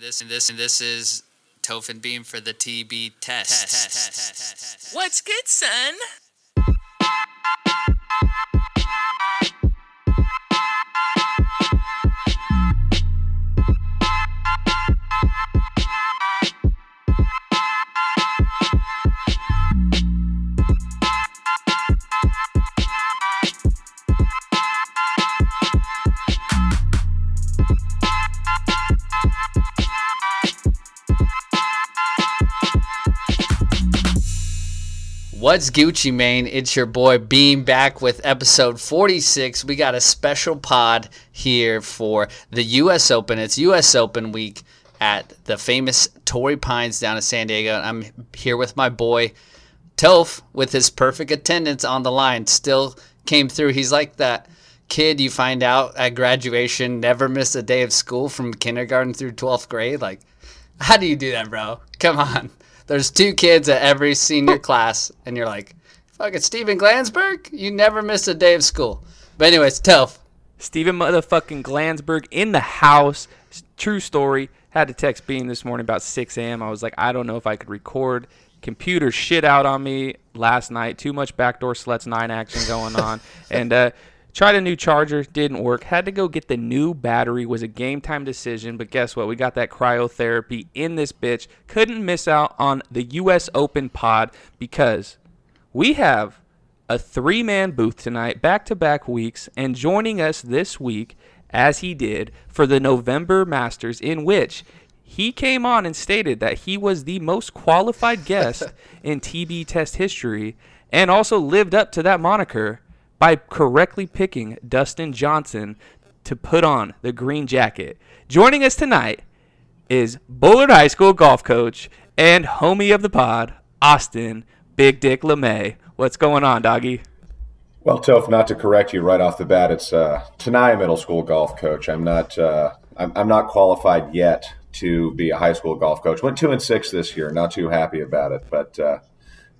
this and this and this is Toph Beam for the TB test. What's good, son? What's Gucci, Mane? It's your boy Beam back with episode 46. We got a special pod here for the U.S. Open. It's U.S. Open week at the famous Torrey Pines down in San Diego. I'm here with my boy Toph with his perfect attendance on the line. Still came through. He's like that kid you find out at graduation never missed a day of school from kindergarten through 12th grade. Like, how do you do that, bro? Come on. There's two kids at every senior class, and you're like, fucking Steven Glansberg? You never miss a day of school. But anyways, Toph. Steven motherfucking Glansberg in the house. True story. Had to text Beam this morning about 6 a.m. I was like, I don't know if I could record. Computer shit out on me last night. Too much backdoor sluts nine action going on. and uh, Tried a new charger, didn't work. Had to go get the new battery. Was a game time decision, but guess what? We got that cryotherapy in this bitch. Couldn't miss out on the U.S. Open pod because we have a three man booth tonight, back to back weeks, and joining us this week, as he did for the November Masters, in which he came on and stated that he was the most qualified guest in TB test history and also lived up to that moniker by correctly picking Dustin Johnson to put on the green jacket. Joining us tonight is Bullard High School golf coach and homie of the pod, Austin Big Dick LeMay. What's going on, doggy? Well, Toph, not to correct you right off the bat, it's uh, Tenaya Middle School golf coach. I'm not, uh, I'm, I'm not qualified yet to be a high school golf coach. Went two and six this year. Not too happy about it, but uh,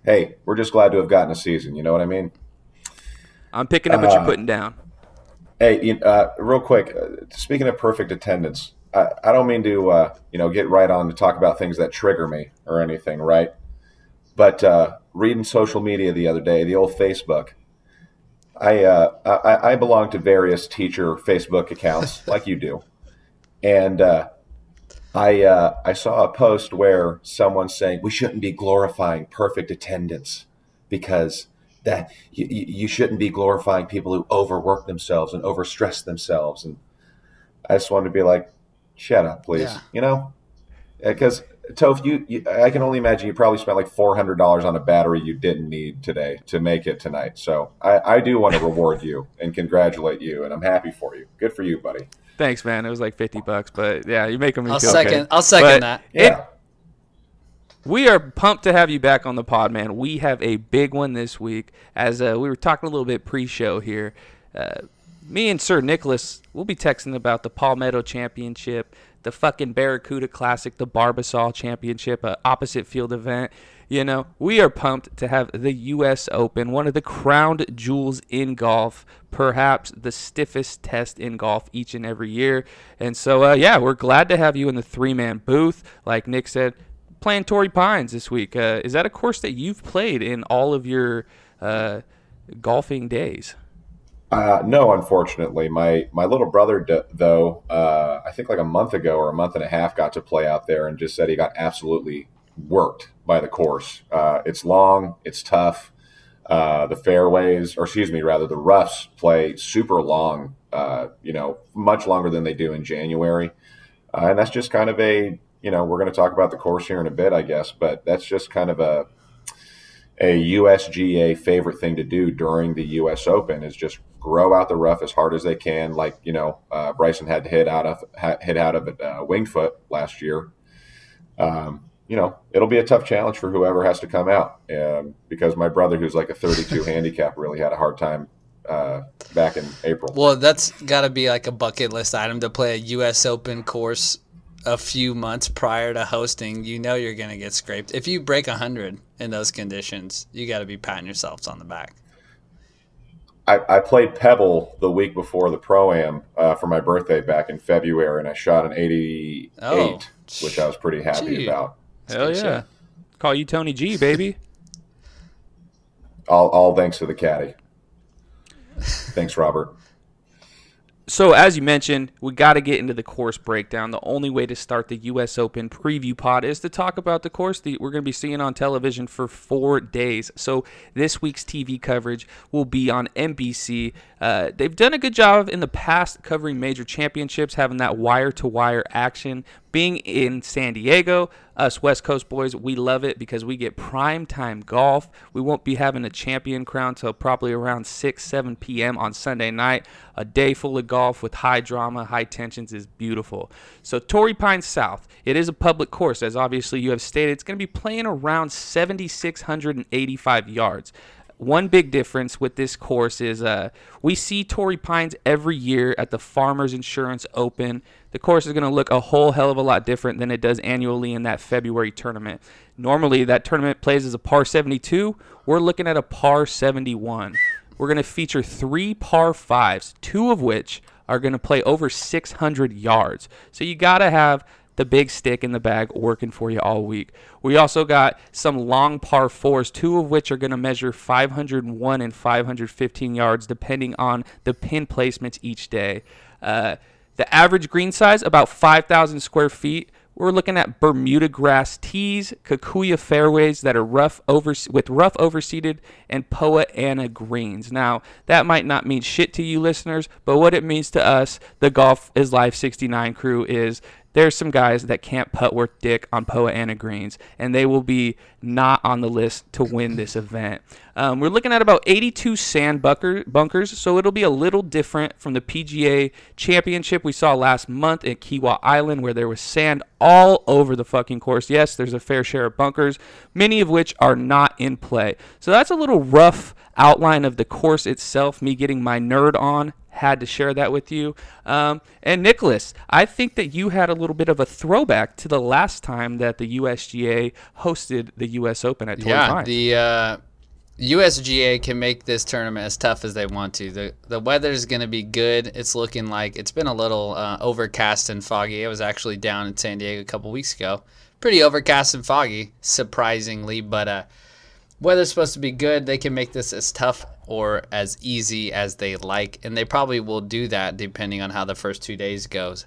hey, we're just glad to have gotten a season. You know what I mean? I'm picking up what you're uh, putting down. Hey, uh, real quick. Uh, speaking of perfect attendance, I, I don't mean to uh, you know get right on to talk about things that trigger me or anything, right? But uh, reading social media the other day, the old Facebook. I, uh, I I belong to various teacher Facebook accounts like you do, and I I saw a post where someone's saying we shouldn't be glorifying perfect attendance because that you, you shouldn't be glorifying people who overwork themselves and overstress themselves. And I just wanted to be like, shut up, please. Yeah. You know, uh, because Toph, you, you, I can only imagine you probably spent like four hundred dollars on a battery you didn't need today to make it tonight. So I, I do want to reward you and congratulate you, and I'm happy for you. Good for you, buddy. Thanks, man. It was like fifty bucks, but yeah, you're making me. I'll feel second. Okay. I'll second but that. Yeah. We are pumped to have you back on the pod, man. We have a big one this week. As uh, we were talking a little bit pre-show here, uh, me and Sir Nicholas will be texting about the Palmetto Championship, the fucking Barracuda Classic, the Barbasol Championship, a opposite field event. You know, we are pumped to have the U.S. Open, one of the crowned jewels in golf, perhaps the stiffest test in golf each and every year. And so, uh, yeah, we're glad to have you in the three man booth. Like Nick said, playing Torrey Pines this week. Uh, is that a course that you've played in all of your uh, golfing days? Uh, no, unfortunately, my my little brother d- though uh, I think like a month ago or a month and a half got to play out there and just said he got absolutely worked by the course. Uh, it's long, it's tough. Uh, the fairways, or excuse me, rather the roughs play super long. you know, much longer than they do in January, and that's just kind of a you know, we're going to talk about the course here in a bit, I guess, but that's just kind of a a USGA favorite thing to do during the U.S. Open is just grow out the rough as hard as they can. Like you know, uh, Bryson had to hit out of hit out of it uh, winged foot last year. Um, you know, it'll be a tough challenge for whoever has to come out. Um, because my brother, who's like a 32 handicap, really had a hard time uh, back in April. Well, that's got to be like a bucket list item to play a U.S. Open course a few months prior to hosting, you know you're going to get scraped. If you break 100 in those conditions, you got to be patting yourselves on the back. I, I played Pebble the week before the Pro Am uh, for my birthday back in February, and I shot an 88 oh. which I was pretty happy Gee. about. Hell yeah. shit. Call you Tony G, baby. All, all thanks to the caddy. Thanks, Robert. So, as you mentioned, we got to get into the course breakdown. The only way to start the U.S. Open preview pod is to talk about the course that we're going to be seeing on television for four days. So, this week's TV coverage will be on NBC. Uh, they've done a good job in the past covering major championships, having that wire to wire action. Being in San Diego, us West Coast boys, we love it because we get prime time golf. We won't be having a champion crown till probably around 6, 7 p.m. on Sunday night. A day full of golf with high drama, high tensions is beautiful. So, Torrey Pines South, it is a public course, as obviously you have stated. It's going to be playing around 7,685 yards. One big difference with this course is uh, we see Torrey Pines every year at the Farmers Insurance Open. The course is going to look a whole hell of a lot different than it does annually in that February tournament. Normally, that tournament plays as a par 72. We're looking at a par 71. We're going to feature three par fives, two of which are going to play over 600 yards. So you got to have the big stick in the bag working for you all week. We also got some long par fours, two of which are going to measure 501 and 515 yards, depending on the pin placements each day. Uh, the average green size, about 5,000 square feet. We're looking at Bermuda grass tees, Kikuyu fairways that are rough over with rough overseeded and Poa annua greens. Now, that might not mean shit to you listeners, but what it means to us, the Golf is Life 69 crew is there's some guys that can't putt worth dick on Poa annua greens, and they will be not on the list to win this event. Um, we're looking at about 82 sand bunker, bunkers, so it'll be a little different from the PGA Championship we saw last month at Kiawah Island, where there was sand all over the fucking course. Yes, there's a fair share of bunkers, many of which are not in play. So that's a little rough outline of the course itself. Me getting my nerd on had to share that with you. Um, and Nicholas, I think that you had a little bit of a throwback to the last time that the USGA hosted the U.S. Open at Torrey Yeah, Pines. the uh, USGA can make this tournament as tough as they want to. the The weather is going to be good. It's looking like it's been a little uh, overcast and foggy. I was actually down in San Diego a couple weeks ago. Pretty overcast and foggy, surprisingly, but uh, weather's supposed to be good. They can make this as tough or as easy as they like, and they probably will do that depending on how the first two days goes.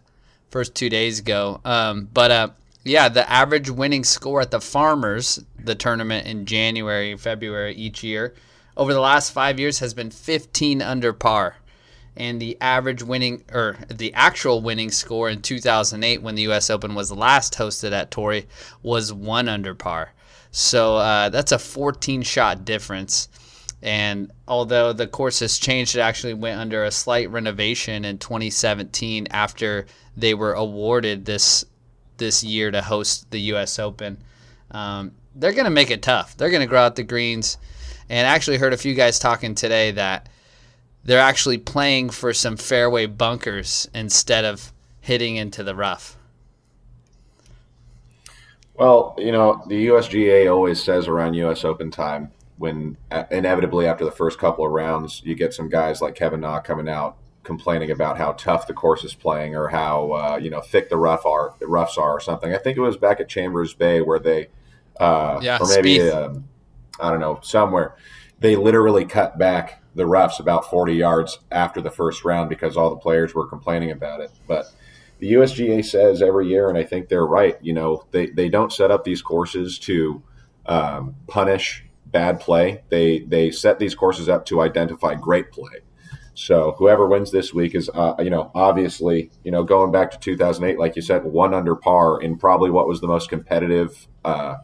First two days go, um, but uh, yeah, the average winning score at the Farmers, the tournament in January, February each year, over the last five years has been 15 under par. And the average winning, or the actual winning score in 2008, when the U.S. Open was last hosted at Torrey, was one under par. So uh, that's a 14 shot difference. And although the course has changed, it actually went under a slight renovation in 2017 after they were awarded this this year to host the U.S. Open. Um, they're going to make it tough. They're going to grow out the greens. And I actually heard a few guys talking today that they're actually playing for some fairway bunkers instead of hitting into the rough. Well, you know, the USGA always says around US Open time when uh, inevitably after the first couple of rounds, you get some guys like Kevin Na coming out complaining about how tough the course is playing or how uh, you know thick the rough are the roughs are or something. I think it was back at Chambers Bay where they, uh, Yeah, or maybe um, I don't know somewhere they literally cut back the roughs about 40 yards after the first round because all the players were complaining about it. But the USGA says every year, and I think they're right. You know, they they don't set up these courses to um, punish bad play. They they set these courses up to identify great play. So whoever wins this week is, uh, you know, obviously, you know, going back to 2008, like you said, one under par in probably what was the most competitive uh,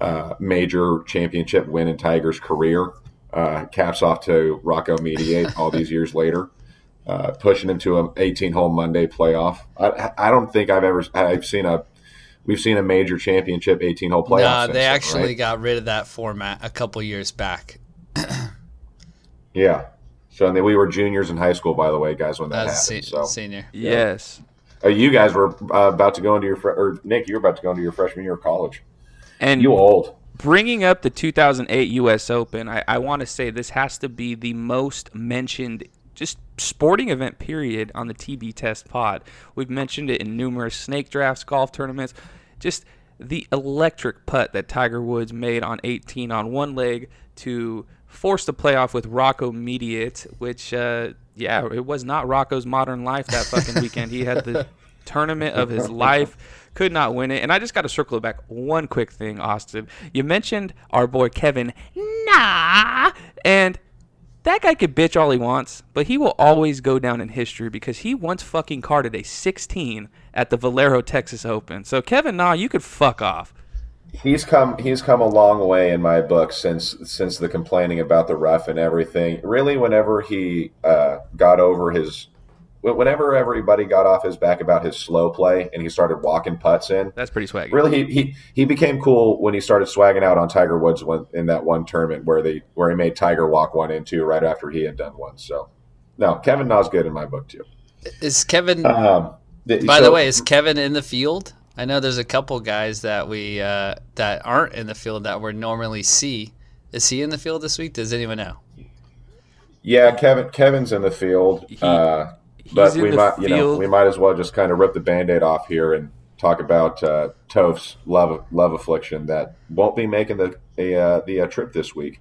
uh, major championship win in Tiger's career. Uh, caps off to Rocco Mediate all these years later, uh, pushing him to an 18-hole Monday playoff. I, I don't think I've ever I've seen a we've seen a major championship 18-hole playoff. No, since they then, actually right? got rid of that format a couple years back. yeah. So and then we were juniors in high school, by the way, guys, when that As happened. se- so senior. Yes. Uh, you guys were uh, about to go into your fr- or Nick, you were about to go into your freshman year of college. And You old. bringing up the 2008 U.S. Open, I, I want to say this has to be the most mentioned, just sporting event period on the TB Test Pod. We've mentioned it in numerous snake drafts, golf tournaments, just the electric putt that Tiger Woods made on 18 on one leg to force the playoff with Rocco Mediate, which, uh, yeah, it was not Rocco's modern life that fucking weekend. He had the tournament of his life. Could not win it. And I just got to circle back one quick thing, Austin. You mentioned our boy Kevin Na, And that guy could bitch all he wants, but he will always go down in history because he once fucking carded a 16 at the Valero Texas Open. So Kevin Na, you could fuck off. He's come he's come a long way in my book since since the complaining about the ref and everything. Really, whenever he uh, got over his whenever everybody got off his back about his slow play and he started walking putts in, that's pretty swaggy. Really, he, he he became cool when he started swagging out on Tiger Woods when, in that one tournament where they where he made Tiger walk one in two right after he had done one. So, no, Kevin Na's good in my book too. Is Kevin? Um, th- by so, the way, is Kevin in the field? I know there's a couple guys that we uh, that aren't in the field that we normally see. Is he in the field this week? Does anyone know? Yeah, Kevin. Kevin's in the field. He, uh, but we might, you know, we might as well just kind of rip the band-aid off here and talk about uh, Toph's love love affliction that won't be making the a, uh, the uh, trip this week.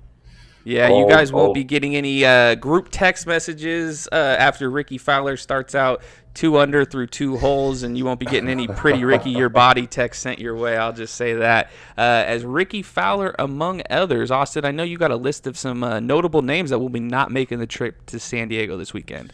Yeah, old, you guys won't old. be getting any uh, group text messages uh, after Rickie Fowler starts out two under through two holes, and you won't be getting any pretty Ricky your body text sent your way. I'll just say that. Uh, as Rickie Fowler, among others, Austin, I know you got a list of some uh, notable names that will be not making the trip to San Diego this weekend.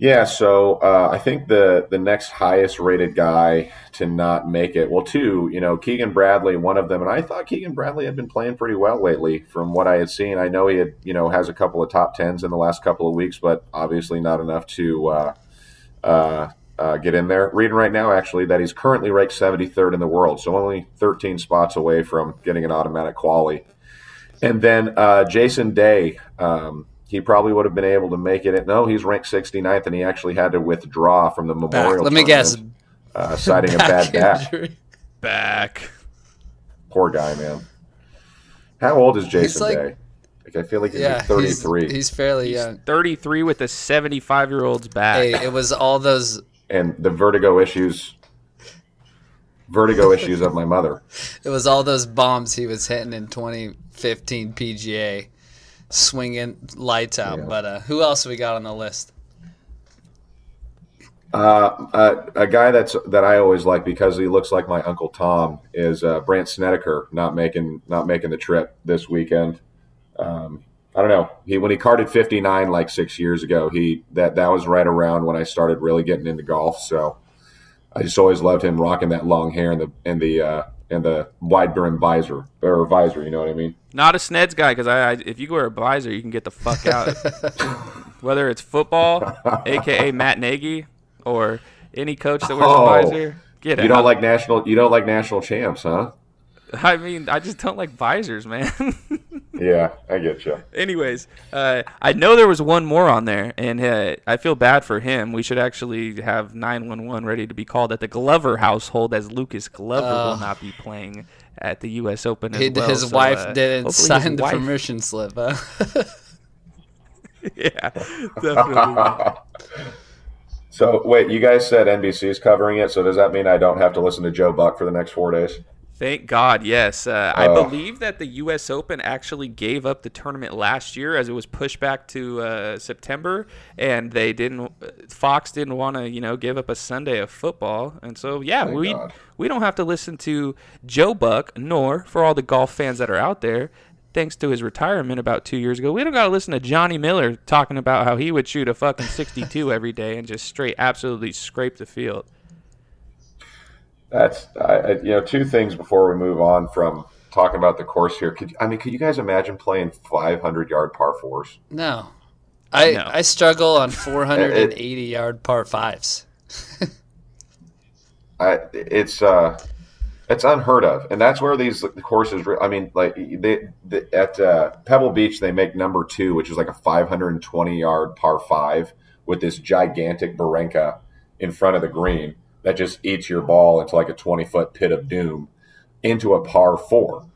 Yeah, so uh, I think the the next highest rated guy to not make it, well, two, you know, Keegan Bradley, one of them, and I thought Keegan Bradley had been playing pretty well lately from what I had seen. I know he had, you know, has a couple of top tens in the last couple of weeks, but obviously not enough to uh, uh, uh get in there. Reading right now, actually, that he's currently ranked 73rd in the world, so only 13 spots away from getting an automatic quali. And then uh, Jason Day. Um, he probably would have been able to make it. No, he's ranked 69th, and he actually had to withdraw from the Memorial. Back. Let me guess. Uh, citing a bad back. Back. Poor guy, man. How old is Jason like, Day? Like, I feel like he's yeah, like 33. He's, he's fairly he's young. 33 with a 75 year old's back. Hey, it was all those. And the vertigo issues. Vertigo issues of my mother. It was all those bombs he was hitting in 2015 PGA swinging lights out. Yeah. But uh, who else we got on the list? Uh, uh, a guy that's that I always like because he looks like my uncle Tom is uh, Brandt Snedeker not making not making the trip this weekend. Um, I don't know. He when he carded 59 like six years ago, he that that was right around when I started really getting into golf. So I just always loved him rocking that long hair and the and the uh, and the wide brim visor or visor. You know what I mean? Not a Sneds guy because I, I, if you wear a visor, you can get the fuck out. Whether it's football, aka Matt Nagy, or any coach that wears oh, a visor, get out. You don't like national. You don't like national champs, huh? I mean, I just don't like visors, man. yeah, I get you. Anyways, uh, I know there was one more on there, and uh, I feel bad for him. We should actually have 911 ready to be called at the Glover household, as Lucas Glover uh, will not be playing at the U.S. Open as he, well. His so, wife uh, didn't sign the wife... permission slip. Huh? yeah, definitely. so wait, you guys said NBC is covering it, so does that mean I don't have to listen to Joe Buck for the next four days? Thank God, yes. Uh, I believe that the U.S. Open actually gave up the tournament last year as it was pushed back to uh, September, and they didn't. Fox didn't want to, you know, give up a Sunday of football, and so yeah, Thank we God. we don't have to listen to Joe Buck, nor for all the golf fans that are out there. Thanks to his retirement about two years ago, we don't got to listen to Johnny Miller talking about how he would shoot a fucking 62 every day and just straight absolutely scrape the field. That's I, you know two things before we move on from talking about the course here. Could I mean, could you guys imagine playing 500 yard par fours? No, I no. I struggle on 480 it, yard par fives. I, it's uh, it's unheard of, and that's where these courses. I mean, like they, they, at uh, Pebble Beach, they make number two, which is like a 520 yard par five with this gigantic Barranca in front of the green that just eats your ball into like a 20 foot pit of doom into a par four.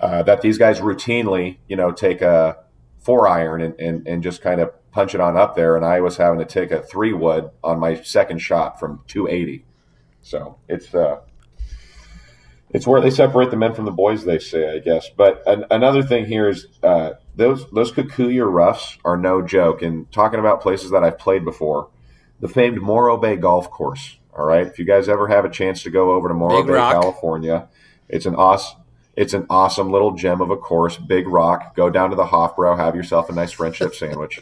Uh, that these guys routinely, you know, take a four iron and, and, and just kind of punch it on up there. And I was having to take a three wood on my second shot from 280. So it's, uh, it's where they separate the men from the boys, they say, I guess. But an, another thing here is uh, those those Kikuyu roughs are no joke. And talking about places that I've played before, the famed Morro Bay Golf Course. All right, if you guys ever have a chance to go over to Morro Big Bay, rock. California, it's an awesome. It's an awesome little gem of a course, big rock. Go down to the Hofbräu, have yourself a nice friendship sandwich.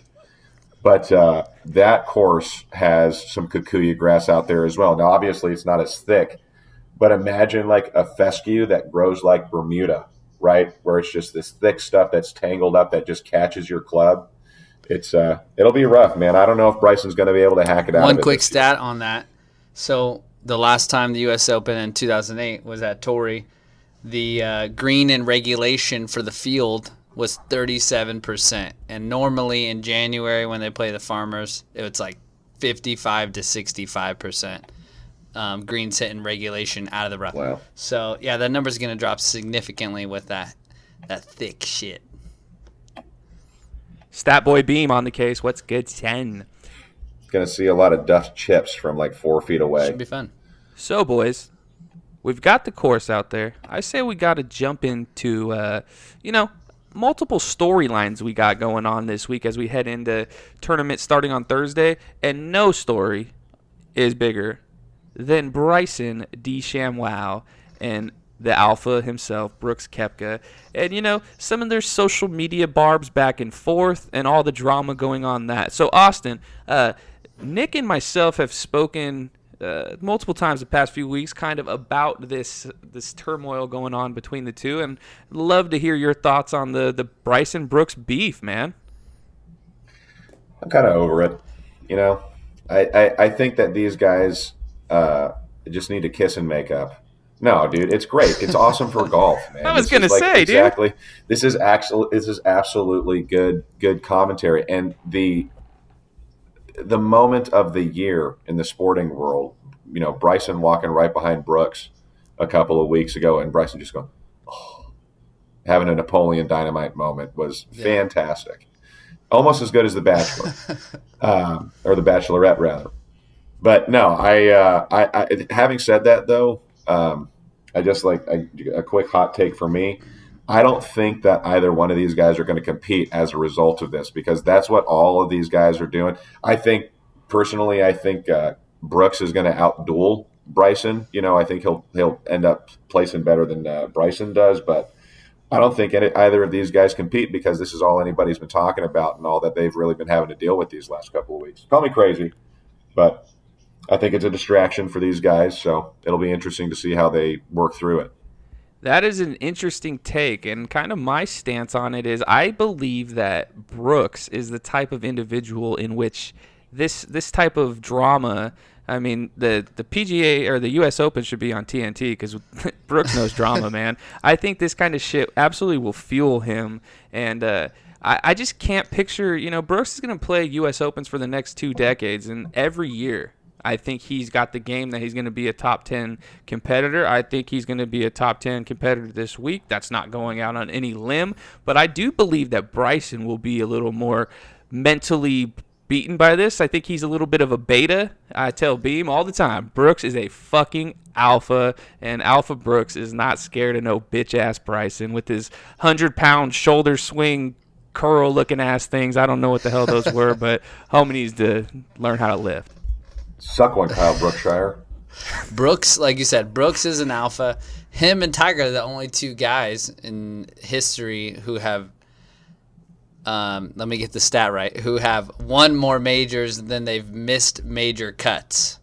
But uh, that course has some kikuyu grass out there as well. Now, obviously, it's not as thick, but imagine like a fescue that grows like Bermuda, right? Where it's just this thick stuff that's tangled up that just catches your club. It's uh, it'll be rough, man. I don't know if Bryson's going to be able to hack it out. One quick stat on that. So the last time the U.S. Open in 2008 was at Torrey, the uh, green in regulation for the field was 37%. And normally in January when they play the Farmers, it's like 55 to 65%. Um, greens hit in regulation out of the rough. Wow. So yeah, that number's going to drop significantly with that that thick shit. Stat boy beam on the case. What's good? Ten. Going to see a lot of dust chips from like four feet away. Should be fun. So, boys, we've got the course out there. I say we got to jump into, uh, you know, multiple storylines we got going on this week as we head into tournament starting on Thursday, and no story is bigger than Bryson DeChambeau and the alpha himself, Brooks Koepka. And, you know, some of their social media barbs back and forth and all the drama going on that. So, Austin, uh, Nick and myself have spoken uh, multiple times the past few weeks kind of about this this turmoil going on between the two and love to hear your thoughts on the the Bryson Brooks beef, man. I'm kind of over it. You know, I, I, I think that these guys uh, just need to kiss and make up. No, dude, it's great. It's awesome for golf, man. I was This gonna like, say, dude. exactly. This is actually this is absolutely good good commentary, and the the moment of the year in the sporting world. You know, Bryson walking right behind Brooks a couple of weeks ago, and Bryson just going, oh, having a Napoleon Dynamite moment was Yeah. fantastic. Almost as good as The Bachelor, um, or The Bachelorette, rather. But no, I, uh, I, I having said that though, um, I just like a, a quick hot take for me. I don't think that either one of these guys are going to compete as a result of this because that's what all of these guys are doing. I think personally, I think uh, Brooks is going to outduel Bryson. You know, I think he'll he'll end up placing better than uh, Bryson does, but I don't think any, either of these guys compete because this is all anybody's been talking about and all that they've really been having to deal with these last couple of weeks. Call me crazy, but I think it's a distraction for these guys. So it'll be interesting to see how they work through it. That is an interesting take, and kind of my stance on it is I believe that Brooks is the type of individual in which this this type of drama. I mean, the the PGA or the U.S. Open should be on TNT because Brooks knows drama, man. I think this kind of shit absolutely will fuel him, and uh, I, I just can't picture. You know, Brooks is going to play U.S. Opens for the next two decades, and every year I think he's got the game that he's going to be a top 10 competitor. I think he's going to be a top 10 competitor this week. That's not going out on any limb. But I do believe that Bryson will be a little more mentally beaten by this. I think he's a little bit of a beta. I tell Beam all the time Brooks is a fucking alpha, and Alpha Brooks is not scared of no bitch ass Bryson with his 100 pound shoulder swing. Curl looking ass things. I don't know what the hell those were, but homie needs to learn how to lift. Suck one, Kyle Berkshire. Brooks, like you said, Brooks is an alpha. Him and Tiger are the only two guys in history who have, um, let me get the stat right, who have won more majors than they've missed major cuts.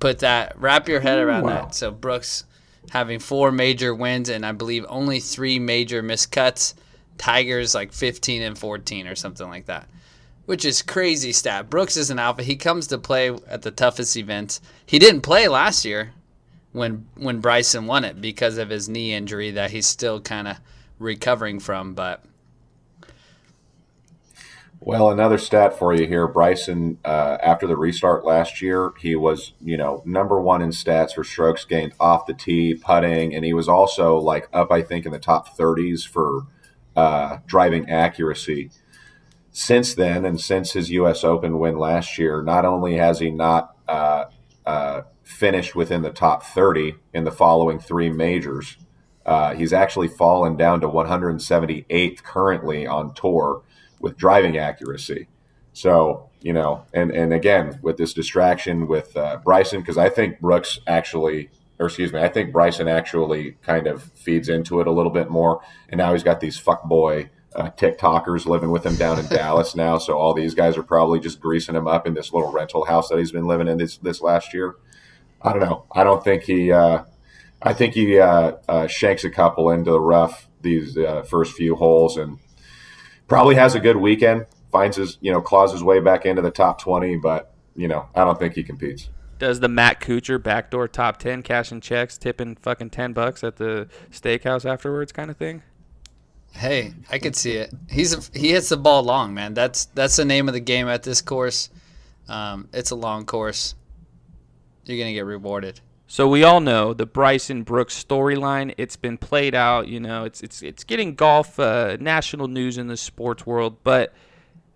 Put that, wrap your head around Wow. that. So Brooks having four major wins and I believe only three major missed cuts. Tiger's like 15 and 14 or something like that which is crazy stat. Brooks is an alpha. He comes to play at the toughest events. He didn't play last year when when Bryson won it because of his knee injury that he's still kind of recovering from. But Well, another stat for you here. Bryson, uh, after the restart last year, he was, you know, number one in stats for strokes gained off the tee, putting, and he was also like up, I think, in the top 30s for uh, driving accuracy. Since then, and since his U.S. Open win last year, not only has he not uh, uh, finished within the top 30 in the following three majors, uh, he's actually fallen down to 178th currently on tour with driving accuracy. So you know, and and again with this distraction with uh, Bryson, because I think Brooks actually, or excuse me, I think Bryson actually kind of feeds into it a little bit more, and now he's got these fuckboy uh, TikTokers living with him down in Dallas now. So all these guys are probably just greasing him up in this little rental house that he's been living in this this last year. I don't know. I don't think he. Uh, I think he uh, uh, shanks a couple into the rough these uh, first few holes and probably has a good weekend finds his, you know, claws his way back into the top 20, but, you know, I don't think he competes. Does the Matt Kuchar backdoor top 10 cashing checks, tipping fucking 10 bucks at the steakhouse afterwards kind of thing? Hey, I could see it. He's a, he hits the ball long, man. That's that's the name of the game at this course. Um, it's a long course. You're gonna get rewarded. So we all know the Bryson Brooks storyline. It's been played out. You know, it's it's it's getting golf uh, national news in the sports world, but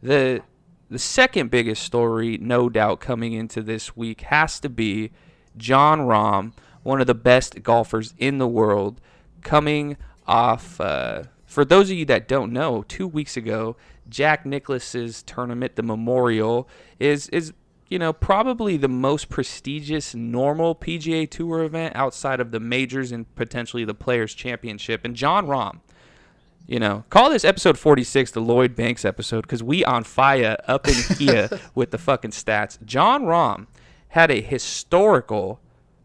the the second biggest story, no doubt, coming into this week has to be Jon Rahm, one of the best golfers in the world, coming off. Uh, for those of you that don't know, two weeks ago, Jack Nicklaus's tournament, the Memorial, is is you know probably the most prestigious normal PGA Tour event outside of the majors and potentially the Players Championship. And Jon Rahm, you know, call this episode 46 the Lloyd Banks episode because we on fire up in here with the fucking stats. Jon Rahm had a historical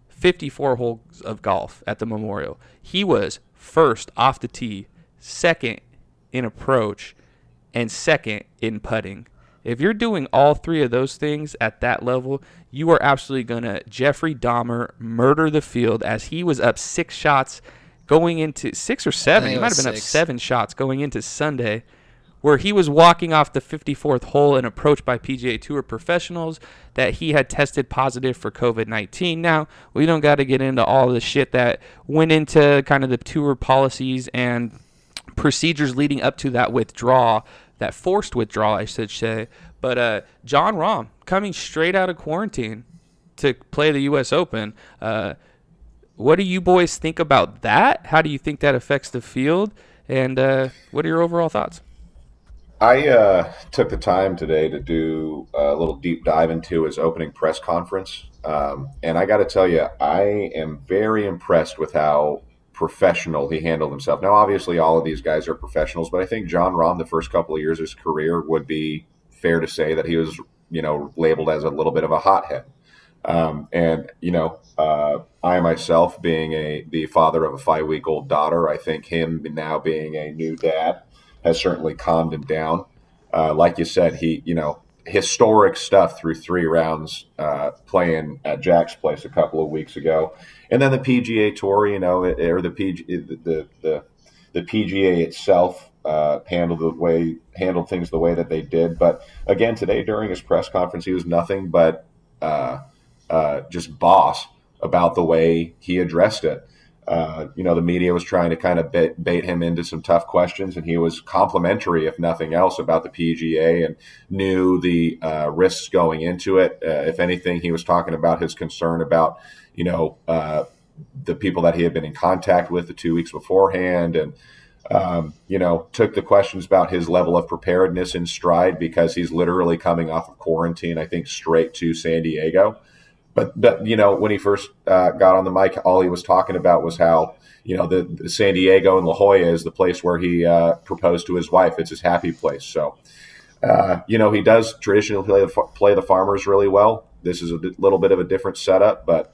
54 holes of golf at the Memorial. He was first off the tee, second in approach, and second in putting. If you're doing all three of those things at that level, you are absolutely going to Jeffrey Dahmer murder the field as he was up six shots going into six or seven. He might have been six. up seven shots going into Sunday, where he was walking off the 54th hole and approached by PGA Tour professionals that he had tested positive for COVID 19. Now, we don't got to get into all the shit that went into kind of the tour policies and procedures leading up to that withdrawal, that forced withdrawal, I should say. But uh, Jon Rahm coming straight out of quarantine to play the U.S. Open. Uh, what do you boys think about that? How do you think that affects the field? And uh, what are your overall thoughts? I uh, took the time today to do a little deep dive into his opening press conference. Um, and I got to tell you, I am very impressed with how professional he handled himself. Now, obviously, all of these guys are professionals, but I think Jon Rahm, the first couple of years of his career, would be fair to say that he was, you know, labeled as a little bit of a hothead. Um, and you know, uh, I myself, being a the father of a five week old daughter, I think him now being a new dad has certainly calmed him down. Uh, like you said, he you know historic stuff through three rounds uh, playing at Jack's place a couple of weeks ago, and then the PGA Tour, you know, or the PG the the, the PGA itself. Uh, handled the way handled things the way that they did, but again today during his press conference, he was nothing but uh, uh, just boss about the way he addressed it. Uh, you know, the media was trying to kind of bait, bait, him into some tough questions, and he was complimentary, if nothing else, about the PGA and knew the uh, risks going into it. Uh, if anything, he was talking about his concern about, you know, uh, the people that he had been in contact with the two weeks beforehand, and um, you know, took the questions about his level of preparedness in stride because he's literally coming off of quarantine. I think straight to San Diego but but you know when he first uh, got on the mic, all he was talking about was how you know the, the San Diego and La Jolla is the place where he uh, proposed to his wife. It's his happy place. So uh, you know he does traditionally play the, play the farmers really well. This is a little bit of a different setup, but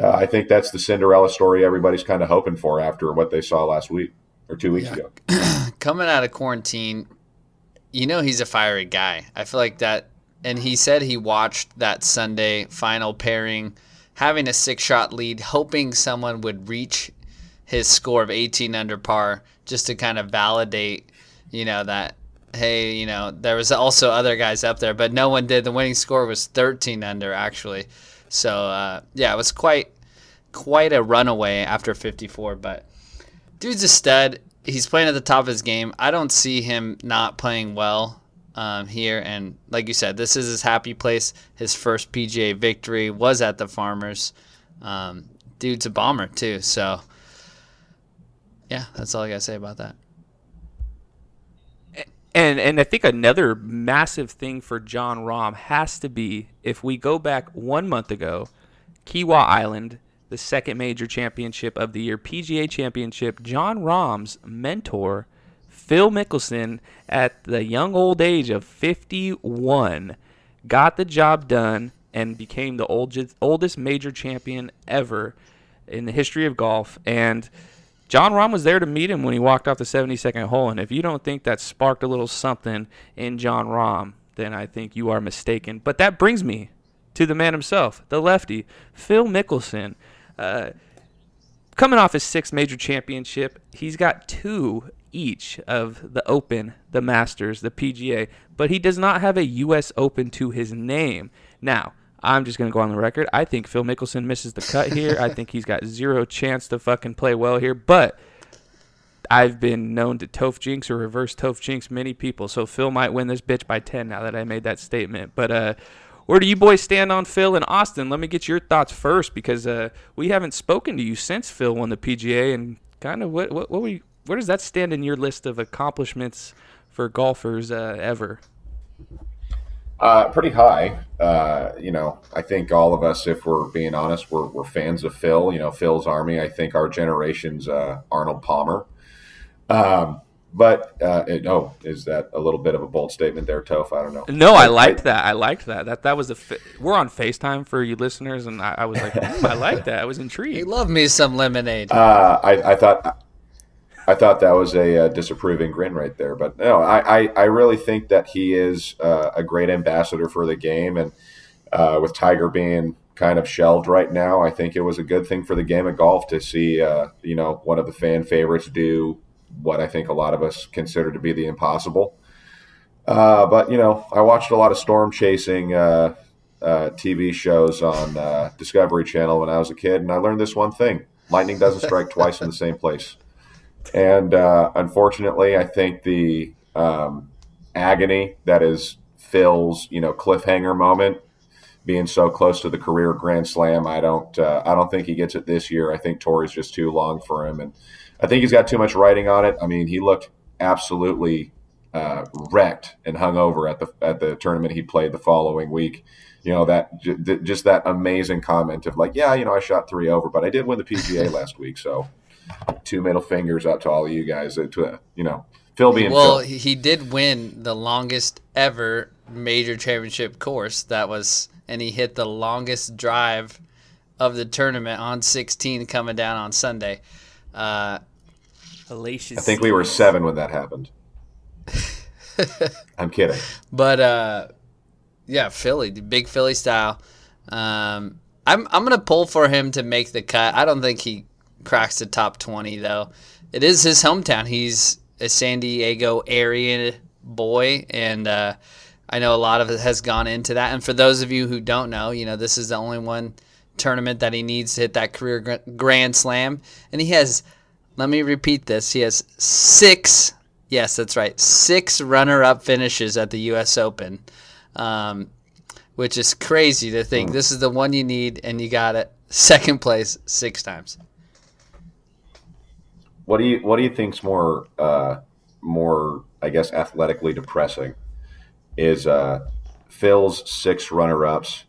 uh, I think that's the Cinderella story everybody's kind of hoping for after what they saw last week or two weeks yeah. ago. Coming out of quarantine, you know he's a fiery guy. I feel like that and he said he watched that Sunday final pairing, having a six shot lead, hoping someone would reach his score of 18 under par just to kind of validate, you know, that hey, you know, there was also other guys up there, but no one did. The winning score was 13 under actually. So uh, yeah, it was quite quite a runaway after 54. But dude's a stud he's playing at the top of his game. I don't see him not playing well um, here. And like you said, this is his happy place. His first PGA victory was at the Farmers. Um, dude's a bomber too. So yeah, that's all I gotta say about that. And and I think another massive thing for Jon Rahm has to be if we go back one month ago, Kiawah Island, the second major championship of the year, PGA championship, Jon Rahm's mentor, Phil Mickelson, at the young old age of 51, got the job done and became the oldest oldest major champion ever in the history of golf. And Jon Rahm was there to meet him when he walked off the 72nd hole. And if you don't think that sparked a little something in Jon Rahm, then I think you are mistaken. But that brings me to the man himself, the lefty, Phil Mickelson. Uh, coming off his sixth major championship, he's got two each of the Open, the Masters, the PGA, but he does not have a U.S. Open to his name. Now, I'm just going to go on the record. I think Phil Mickelson misses the cut here. I think he's got zero chance to fucking play well here. But I've been known to Toph Jinx or reverse Toph Jinx many people. So Phil might win this bitch by 10 now that I made that statement. But uh, where do you boys stand on Phil and Austin? Let me get your thoughts first because uh, we haven't spoken to you since Phil won the PGA. And kind of what, what, what we, where does that stand in your list of accomplishments for golfers uh, ever? Uh, pretty high. Uh, you know, I think all of us, if we're being honest, we're, we're fans of Phil. You know, Phil's Army. I think our generation's uh, Arnold Palmer. Um, but uh, it, oh, is that a little bit of a bold statement there, Toph? I don't know. No, I liked that. I liked that. That that was a. Fi- we're on Facetime for you listeners, and I, I was like, "Hmm, I like that. I was intrigued. He intrigued. loved me some lemonade. Uh, I, I thought I thought that was a, uh disapproving grin right there, but no, I, I, I really think that he is uh, a great ambassador for the game, and uh, with Tiger being kind of shelved right now, I think it was a good thing for the game of golf to see uh, you know one of the fan favorites do what I think a lot of us consider to be the impossible. Uh, but you know, I watched a lot of storm chasing uh, TV shows on Discovery Channel when I was a kid, and I learned this one thing: lightning doesn't strike twice in the same place. And uh, unfortunately, I think the um, agony that is Phil's, you know, cliffhanger moment, being so close to the career Grand Slam, I don't, uh, I don't think he gets it this year. I think Torrey's just too long for him, and I think he's got too much writing on it. I mean, he looked absolutely uh, wrecked and hungover at the at the tournament he played the following week. You know that j- just that amazing comment of like, yeah, you know, I shot three over, but I did win the PGA last week, so two middle fingers up to all of you guys. To uh, you know, Phil being well, Phil. he he did win the longest ever major championship course. That was, and he hit the longest drive of the tournament on 16 coming down on Sunday. Uh, Hellacious. I think we were seven when that happened. I'm kidding. But uh, yeah, Philly, the big Philly style. Um, I'm I'm gonna pull for him to make the cut. I don't think he cracks the top twenty though. It is his hometown. He's a San Diego area boy, and uh, I know a lot of it has gone into that. And for those of you who don't know, you know this is the only one tournament that he needs to hit that career grand slam, and he has. Let me repeat this. He has six. Yes, that's right. Six runner-up finishes at the U.S. Open, um, which is crazy to think. This is the one you need, and you got it. Second place six times. What do you What do you think's more uh, more I guess athletically depressing? Is uh, Phil's six runner ups,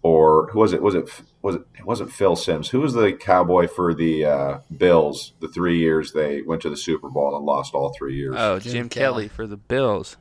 or who was it? Was it was it? It wasn't Phil Simms. Who was the cowboy for the uh, Bills? The three years they went to the Super Bowl and lost all three years. Oh, Jim Jim, Kelly. Kelly for the Bills.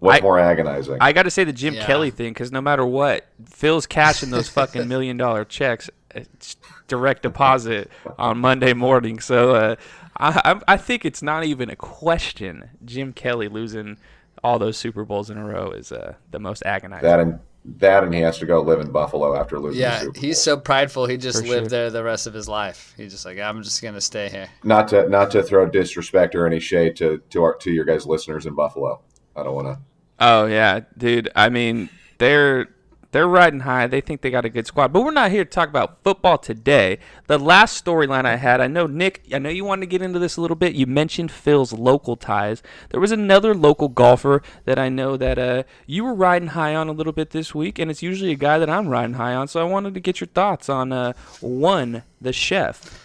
What's I- more agonizing? I got to say the Jim Yeah. Kelly thing because no matter what, Phil's cashing those fucking million dollar checks, it's direct deposit on Monday morning. So uh, I, I I think it's not even a question. Jim Kelly losing all those Super Bowls in a row is uh, the most agonizing. that and that, and he has to go live in Buffalo after losing. the Yeah, Super Bowl. he's so prideful. He just For lived sure. there the rest of his life. He's just like, I'm just gonna stay here. not to not to throw disrespect or any shade to to our to your guys listeners in Buffalo. I don't want to. Oh yeah, dude. I mean, they're They're riding high. They think they got a good squad. But we're not here to talk about football today. The last storyline I had, I know, Nick, I know you wanted to get into this a little bit. You mentioned Phil's local ties. There was another local golfer that I know that uh, you were riding high on a little bit this week, and it's usually a guy that I'm riding high on. So I wanted to get your thoughts on uh, one, the chef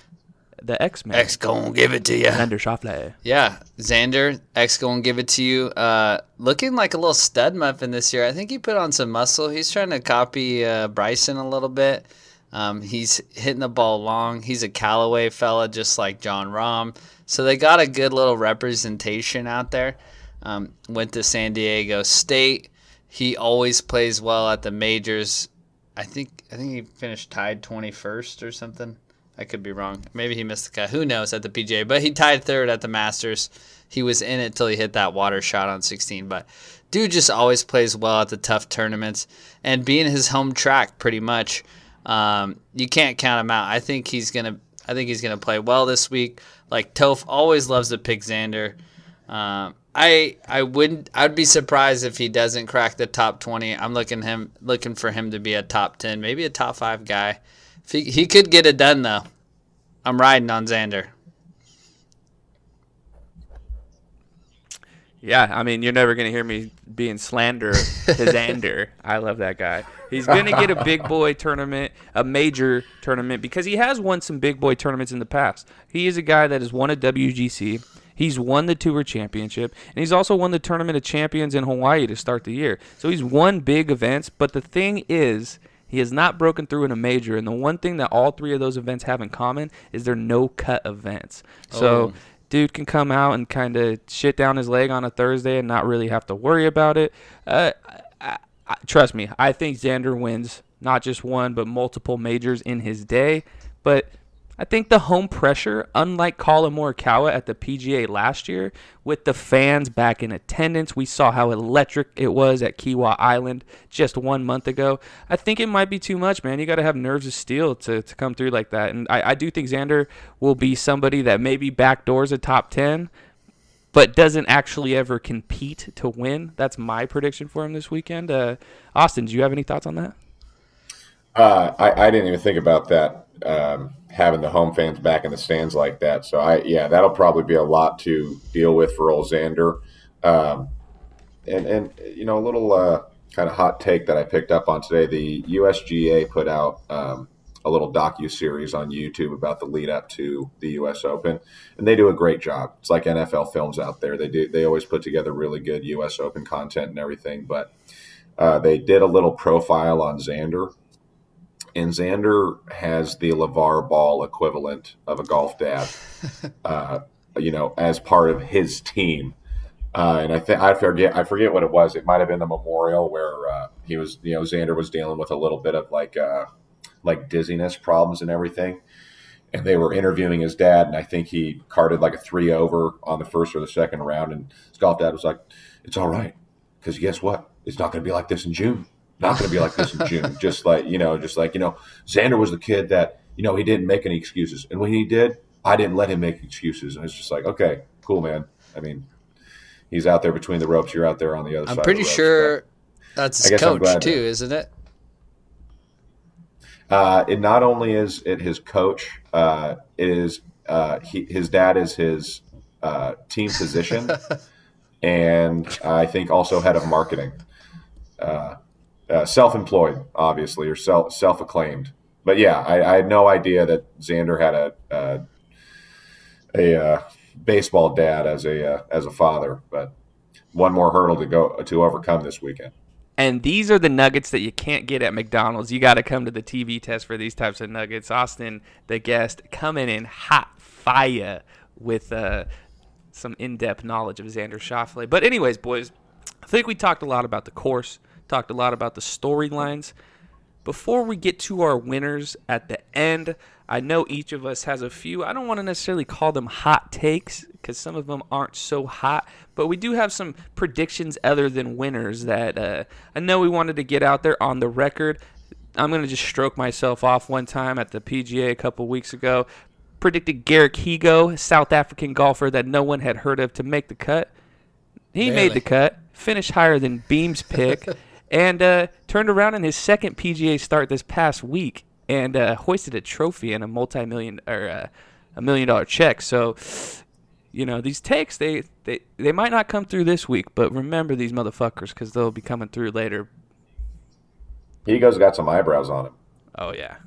the X Man. X gonna give it to you. Xander Schauffele. Yeah, Xander X gonna give it to you. Uh, looking like a little stud muffin this year. I think he put on some muscle. He's trying to copy uh, Bryson a little bit. Um, he's hitting the ball long. He's a Callaway fella, just like Jon Rahm. So they got a good little representation out there. Um, went to San Diego State. He always plays well at the majors. I think I think he finished tied 21st or something. I could be wrong. Maybe he missed the cut. Who knows at the PGA? But he tied third at the Masters. He was in it till he hit that water shot on 16. But dude just always plays well at the tough tournaments and being his home track pretty much. Um, you can't count him out. I think he's gonna. I think he's gonna play well this week. Like Toph always loves to pick Xander. Um, I I wouldn't. I'd be surprised if he doesn't crack the top 20. I'm looking him looking for him to be a top 10, maybe a top five guy. He, he could get it done though. I'm riding on Xander. Yeah, I mean, you're never gonna hear me being slander to Xander. I love that guy. He's gonna get a big boy tournament, a major tournament, because he has won some big boy tournaments in the past. He is a guy that has won a WGC. He's won the Tour Championship, and he's also won the Tournament of Champions in Hawaii to start the year. So he's won big events. But the thing is, he has not broken through in a major, and the one thing that all three of those events have in common is they're no cut events. So. Oh. Dude can come out and kind of shit down his leg on a Thursday and not really have to worry about it. Uh, I, I, trust me, I think Xander wins not just one but multiple majors in his day. But I think the home pressure, unlike Collin Morikawa at the PGA last year, with the fans back in attendance, we saw how electric it was at Kiawah Island just one month ago. I think it might be too much, man. You got to have nerves of steel to, to come through like that. And I, I do think Xander will be somebody that maybe backdoors a top 10, but doesn't actually ever compete to win. That's my prediction for him this weekend. Uh, Austin, do you have any thoughts on that? Uh, I, I didn't even think about that. Um, having the home fans back in the stands like that. So I, yeah, that'll probably be a lot to deal with for old Xander. Um, and and you know, a little uh, kind of hot take that I picked up on today. The USGA put out um, a little docu series on YouTube about the lead up to the U.S. Open, and they do a great job. It's like NFL films out there. They do they always put together really good U.S. Open content and everything. But uh, they did a little profile on Xander and Xander has the LeVar Ball equivalent of a golf dad, uh, you know, as part of his team. Uh, and I think I forget I forget what it was. It might have been the memorial where uh, he was, you know, Xander was dealing with a little bit of like uh, like dizziness problems and everything. And they were interviewing his dad, and I think he carded like a three over on the first or the second round. And his golf dad was like, "It's all right, because guess what? It's not going to be like this in June." Not going to be like this in June. just like you know, just like you know, Xander was the kid that you know he didn't make any excuses, and when he did, I didn't let him make excuses. And it's just like, okay, cool, man. I mean, he's out there between the ropes. You're out there on the other I'm side. pretty ropes, sure that's his coach too, isn't it? Uh, it not only is it his coach, uh, it is uh, he, his dad is his uh, team physician, and I think also head of marketing. Uh, uh, self-employed, obviously, or self self-acclaimed. But yeah, I, I, had no idea that Xander had a a, a uh, baseball dad as a uh, as a father. But one more hurdle to go to overcome this weekend. And these are the nuggets that you can't get at McDonald's. You got to come to the TV test for these types of nuggets. Austin, the guest, coming in hot fire with uh, some in-depth knowledge of Xander Schauffele. But anyways, boys, I think we talked a lot about the course talked a lot about the storylines. Before we get to our winners at the end, I know each of us has a few. I don't want to necessarily call them hot takes because some of them aren't so hot, but we do have some predictions other than winners that uh, I know we wanted to get out there on the record. I'm going to just stroke myself off one time at the PGA a couple weeks ago. Predicted Garrick Higgo, South African golfer that no one had heard of, to make the cut. He Barely. made the cut, finished higher than Beam's pick. and uh, turned around in his second PGA start this past week and uh, hoisted a trophy and a multi-million or uh, a million dollar check. So, you know, these takes they, they they might not come through this week, but remember these motherfuckers because they'll be coming through later. Higgo's got some eyebrows on him. Oh yeah,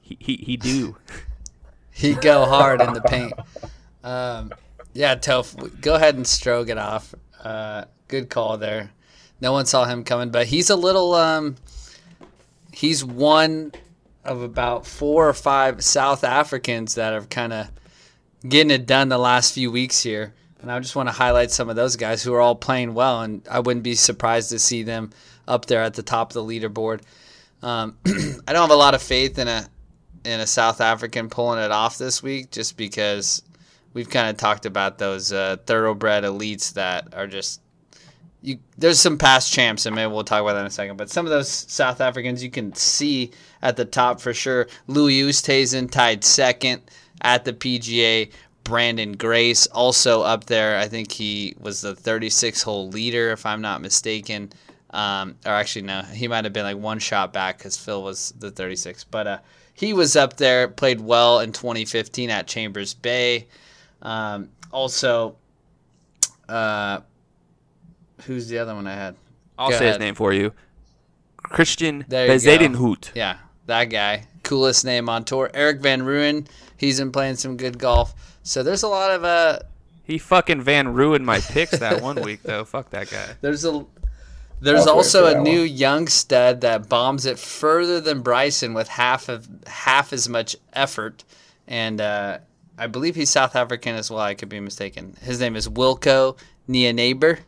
he he, he do. he go hard in the paint. Um, yeah, Toph, go ahead and stroke it off. Uh, good call there. No one saw him coming, but he's a little. Um, he's one of about four or five South Africans that have kind of getting it done the last few weeks here. And I just want to highlight some of those guys who are all playing well, and I wouldn't be surprised to see them up there at the top of the leaderboard. Um, I don't have a lot of faith in a in a South African pulling it off this week, just because we've kind of talked about those uh, thoroughbred elites that are just you. There's some past champs, and maybe we'll talk about that in a second. But some of those South Africans you can see at the top for sure. Louis Oosthuizen tied second at the PGA. Branden Grace also up there. I think he was the 36 hole leader, if I'm not mistaken. Um, or actually, no, he might have been like one shot back because Phil was the 36. But uh, he was up there, played well in 2015 at Chambers Bay. Um, also, uh, who's the other one I had? I'll Go say his name for you. Christian There you go. Bezuidenhout. Yeah, that guy. Coolest name on tour. Erik van Rooyen. He's been playing some good golf. So there's a lot of uh He fucking Van ruined my picks that one week though. Fuck that guy. there's a there's I'll also a new one. young stud that bombs it further than Bryson with half of half as much effort, and uh, I believe he's South African as well. I could be mistaken. His name is Wilco Nienaber.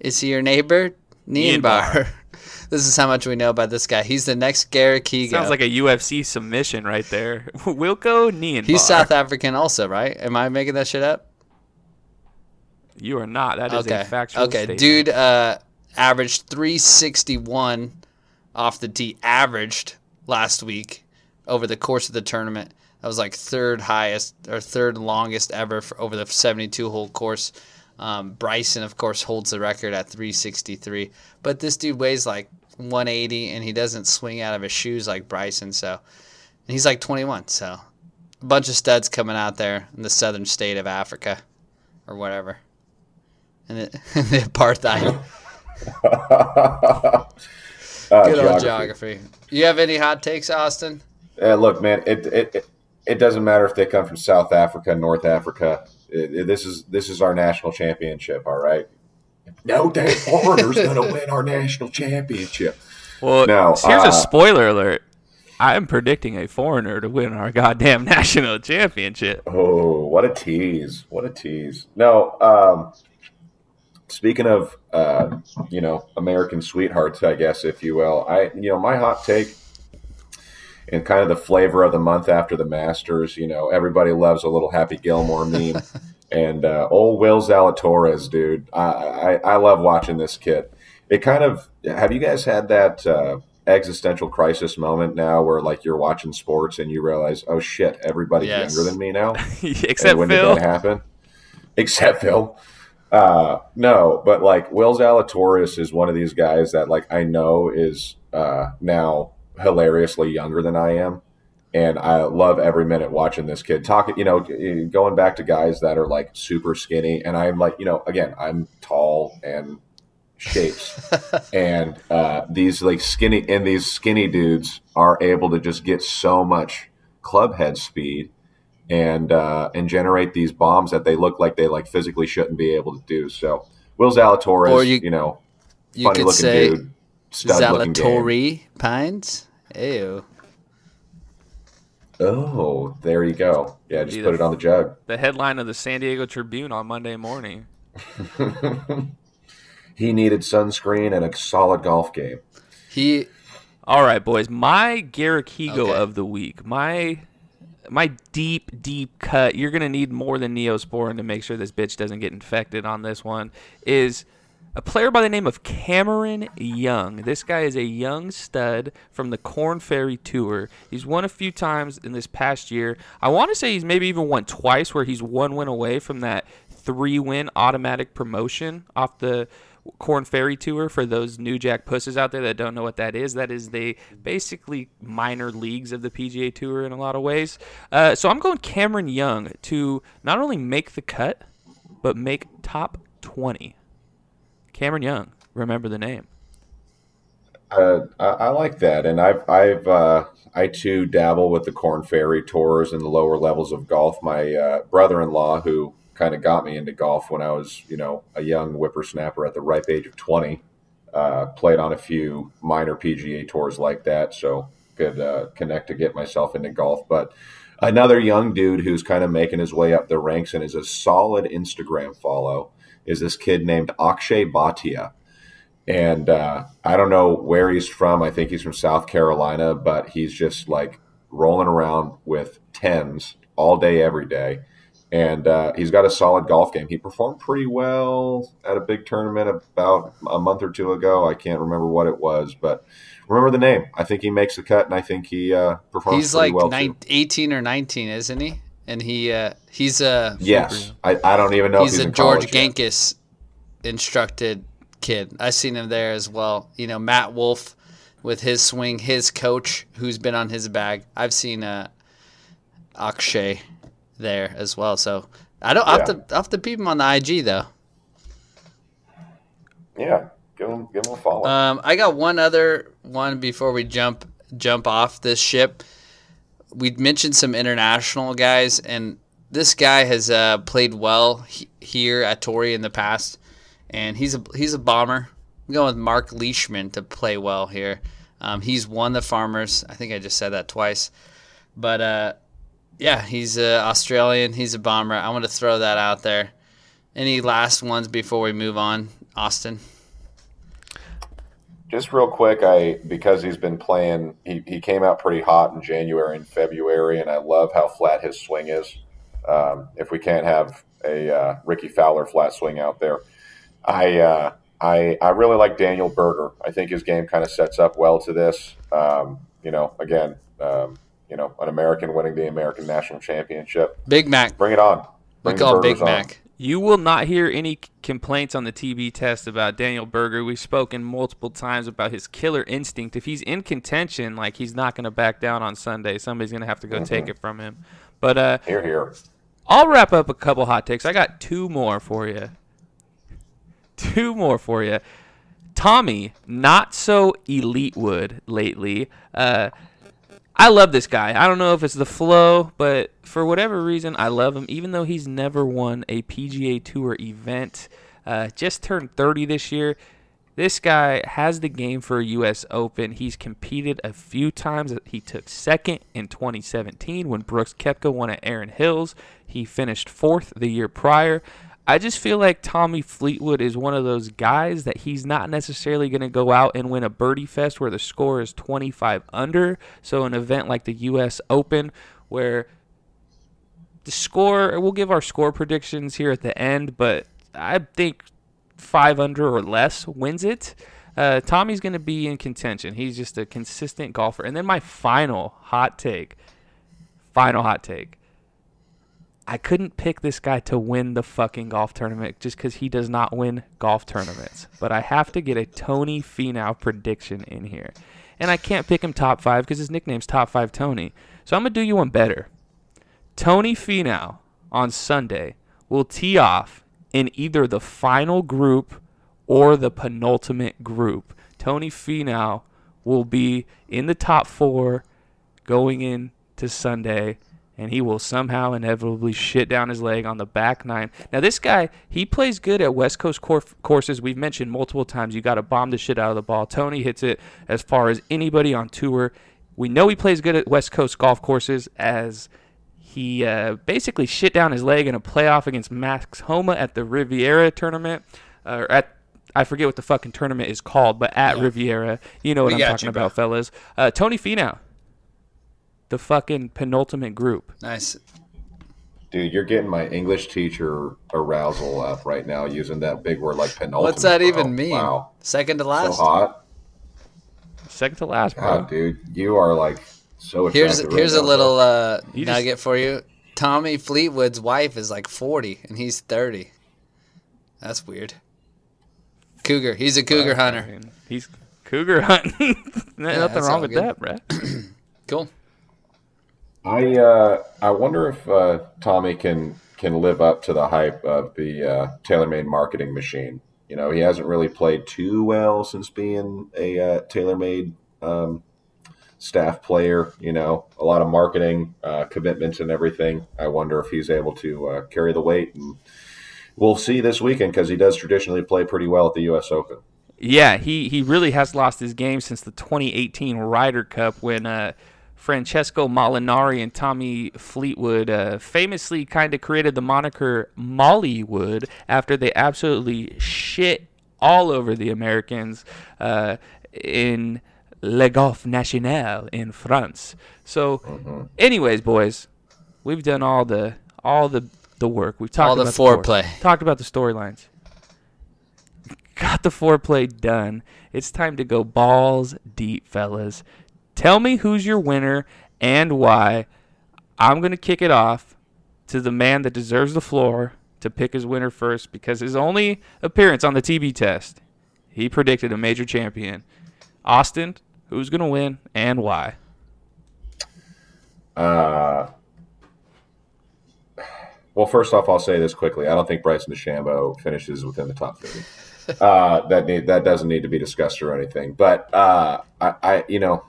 Is he your neighbor? Nienbar. this is how much we know about this guy. He's the next Garrick Higgo. Sounds like a UFC submission right there. Wilco Nienbar. He's South African also, right? Am I making that shit up? You are not. That is okay. a factual okay, statement. dude uh, averaged 361 off the tee, averaged last week over the course of the tournament. That was like third highest or third longest ever for over the 72 hole course. Um, Bryson, of course, holds the record at 363. But this dude weighs like 180 and he doesn't swing out of his shoes like Bryson. So, and he's like 21. So, a bunch of studs coming out there in the southern state of Africa or whatever. And the, the apartheid. Uh, Good old geography. You have any hot takes, Austin? Uh, look, man, it, it it it doesn't matter if they come from South Africa, North Africa. It- it- this is this is our national championship. All right. No damn foreigner's gonna win our national championship. Well, No, here's uh, a spoiler alert. I'm predicting a foreigner to win our goddamn national championship. Oh, what a tease! What a tease! No, um, speaking of uh, you know American sweethearts, I guess if you will, I you know my hot take and kind of the flavor of the month after the Masters. You know, everybody loves a little Happy Gilmore meme, and uh, old Will Zalatoris, dude. I, I I love watching this kid. It kind of have you guys had that uh, existential crisis moment now where like you're watching sports and you realize, oh shit, everybody's Yes. younger than me now. Except And when Phil. did that happen? Except Phil. Uh, no, but like Will Zalatoris is one of these guys that like I know is uh, now hilariously younger than I am, and I love every minute watching this kid talking. You know, going back to guys that are like super skinny, and I'm like, you know, again, I'm tall and shapes, and uh, these like skinny and these skinny dudes are able to just get so much club head speed and uh, and generate these bombs that they look like they like physically shouldn't be able to do. So Will Zalatoris, you, you- know, You funny looking say dude, stud looking. Zalatori Pines. Ew. Oh, there you go. Yeah, just put the- it on the jug. The headline of the San Diego Tribune on Monday morning. he needed sunscreen and a solid golf game. He All right, boys. My Garrick Higgo Okay. of the week. My my deep, deep cut. You're gonna need more than Neosporin to make sure this bitch doesn't get infected on this one. Is a player by the name of Cameron Young. This guy is a young stud from the Korn Ferry Tour. He's won a few times in this past year. I want to say he's maybe even won twice, where he's one win away from that three win automatic promotion off the Korn Ferry Tour for those New Jack pusses out there that don't know what that is. That is the basically minor leagues of the PGA Tour in a lot of ways. Uh, so I'm going Cameron Young to not only make the cut, but make top 20. Cameron Young, remember the name. Uh, I, I like that, and I've I've uh, I too dabble with the Korn Ferry tours and the lower levels of golf. My uh, brother-in-law, who kind of got me into golf when I was you know a young whippersnapper at the ripe age of twenty, uh, played on a few minor PGA tours like that, so could uh, connect to get myself into golf. But another young dude who's kind of making his way up the ranks and is a solid Instagram follow is this kid named Akshay Bhatia and uh, I don't know where he's from. I think he's from South Carolina, but he's just like rolling around with tens all day, every day. And uh, he's got a solid golf game. He performed pretty well at a big tournament about a month or two ago. I can't remember what it was, but remember the name. I think he makes the cut, and I think he uh, performs. He's pretty like well nine, too. 18 or 19, isn't he? And he uh, he's a Yes, I, I don't even know. he's if he's a George yet. Instructed kid. I've seen him there as well. You know, Matt Wolff with his swing, his coach who's been on his bag. I've seen uh, Akshay there as well. So I don't I have to I have to peep him on the IG though. Yeah, give him give him a follow. Um, I got one other one before we jump jump off this ship. We mentioned some international guys, and this guy has uh, played well he- here at Torrey in the past, and he's a he's a bomber. I'm going with Mark Leishman to play well here. Um, he's won the Farmers. I think I just said that twice, but uh, yeah, he's uh, Australian. He's a bomber. I want to throw that out there. Any last ones before we move on, Austin? Just real quick, I because he's been playing, he, he came out pretty hot in January and February, and I love how flat his swing is. Um, if we can't have a uh, Rickie Fowler flat swing out there, I uh, I I really like Daniel Berger. I think his game kind of sets up well to this. Um, you know, again, um, you know, an American winning the American National Championship. Big Mac. Bring it on. Bring the call Big on. Mac. You will not hear any complaints on the TB test about Daniel Berger. We've spoken multiple times about his killer instinct. If he's in contention, like he's not going to back down on Sunday. Somebody's going to have to go take it from him. But uh, Here, here. I'll wrap up a couple hot takes. I got two more for you. Two more for you. Tommy, not so elite wood lately. Uh, I love this guy. I don't know if it's the flow, but for whatever reason, I love him. Even though he's never won a PGA Tour event, uh, just turned 30 this year. This guy has the game for a U.S. Open. He's competed a few times. He took second in 2017 when Brooks Koepka won at Erin Hills. He finished fourth the year prior. I just feel like Tommy Fleetwood is one of those guys that he's not necessarily going to go out and win a birdie fest where the score is 25 under. So an event like the U.S. Open where the score, we'll give our score predictions here at the end, but I think five under or less wins it. Uh, Tommy's going to be in contention. He's just a consistent golfer. And then my final hot take, final hot take. I couldn't pick this guy to win the fucking golf tournament just because he does not win golf tournaments. But I have to get a Tony Finau prediction in here. And I can't pick him top five because his nickname's Top 5 Tony. So I'm to do you one better. Tony Finau on Sunday will tee off in either the final group or the penultimate group. Tony Finau will be in the top four going into Sunday, and he will somehow inevitably shit down his leg on the back nine. Now, this guy, he plays good at West Coast cour- courses. We've mentioned multiple times you got to bomb the shit out of the ball. Tony hits it as far as anybody on tour. We know he plays good at West Coast golf courses as he uh, basically shit down his leg in a playoff against Max Homa at the Riviera tournament, uh, at I forget what the fucking tournament is called, but at Riviera, you know what We I'm talking you, about, fellas. Uh, Tony Finau, the fucking penultimate group. Nice. Dude, you're getting my English teacher arousal up right now using that big word like penultimate. What's that bro. even mean? Wow. Second to last. So last. hot. Second to last, bro. God, dude, you are like so here's attractive here's right a little bro. uh, You just- nugget for you. Tommy Fleetwood's wife is like 40 and he's 30. That's weird. Cougar. He's a cougar I hunter. mean, he's cougar hunting. Nothing that's wrong with good. that, bruh. Cool. I uh, I wonder if uh, Tommy can can live up to the hype of the uh, TaylorMade marketing machine. You know, he hasn't really played too well since being a uh, TaylorMade um, staff player. You know, a lot of marketing uh, commitments and everything. I wonder if he's able to uh, carry the weight, and we'll see this weekend because he does traditionally play pretty well at the U.S. Open. Yeah, he, he really has lost his game since the 2018 Ryder Cup when uh, Francesco Molinari and Tommy Fleetwood uh, famously kind of created the moniker Mollywood after they absolutely shit all over the Americans uh, in Le Golf National in France. So, anyways, boys, we've done all the all the the work. We've talked All the about foreplay. talked about the storylines got the foreplay done. It's time to go balls deep, fellas. Tell me who's your winner and why. I'm going to kick it off to the man that deserves the floor to pick his winner first because his only appearance on the TB test, he predicted a major champion. Austin, who's going to win and why? Uh, well, first off, I'll say this quickly. I don't think Bryson DeChambeau finishes within the top 30. Uh, that need, that doesn't need to be discussed or anything. But uh, I, I, you know,